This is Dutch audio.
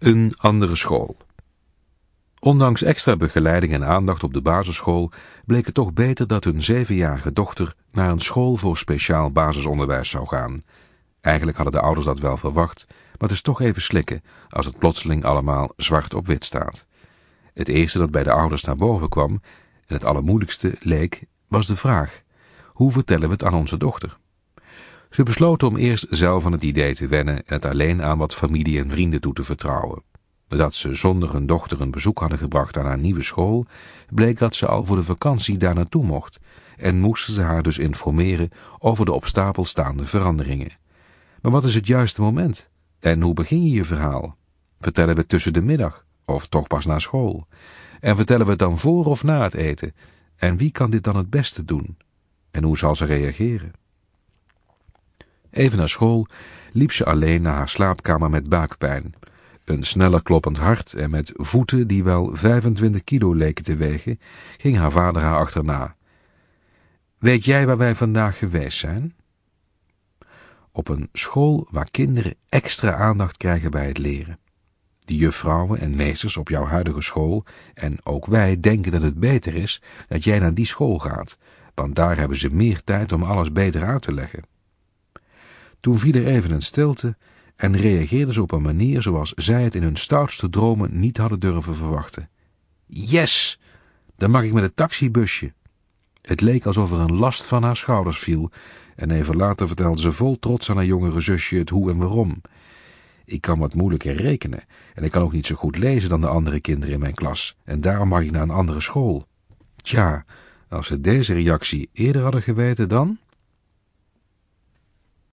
Een andere school. Ondanks extra begeleiding en aandacht op de basisschool bleek het toch beter dat hun zevenjarige dochter naar een school voor speciaal basisonderwijs zou gaan. Eigenlijk hadden de ouders dat wel verwacht, maar het is toch even slikken als het plotseling allemaal zwart op wit staat. Het eerste dat bij de ouders naar boven kwam, en het allermoeilijkste leek, was de vraag: hoe vertellen we het aan onze dochter? Ze besloten om eerst zelf aan het idee te wennen en het alleen aan wat familie en vrienden toe te vertrouwen. Dat ze zonder hun dochter een bezoek hadden gebracht aan haar nieuwe school, bleek dat ze al voor de vakantie daar naartoe mocht en moesten ze haar dus informeren over de op stapel staande veranderingen. Maar wat is het juiste moment? En hoe begin je je verhaal? Vertellen we het tussen de middag of toch pas na school? En vertellen we het dan voor of na het eten? En wie kan dit dan het beste doen? En hoe zal ze reageren? Even na school liep ze alleen naar haar slaapkamer met buikpijn. Een sneller kloppend hart en met voeten die wel 25 kilo leken te wegen, ging haar vader haar achterna. Weet jij waar wij vandaag geweest zijn? Op een school waar kinderen extra aandacht krijgen bij het leren. De juffrouwen en meesters op jouw huidige school en ook wij denken dat het beter is dat jij naar die school gaat, want daar hebben ze meer tijd om alles beter uit te leggen. Toen viel er even een stilte en reageerden ze op een manier zoals zij het in hun stoutste dromen niet hadden durven verwachten. Yes, dan mag ik met het taxibusje. Het leek alsof er een last van haar schouders viel en even later vertelde ze vol trots aan haar jongere zusje het hoe en waarom. Ik kan wat moeilijker rekenen en ik kan ook niet zo goed lezen dan de andere kinderen in mijn klas en daarom mag ik naar een andere school. Tja, als ze deze reactie eerder hadden geweten dan...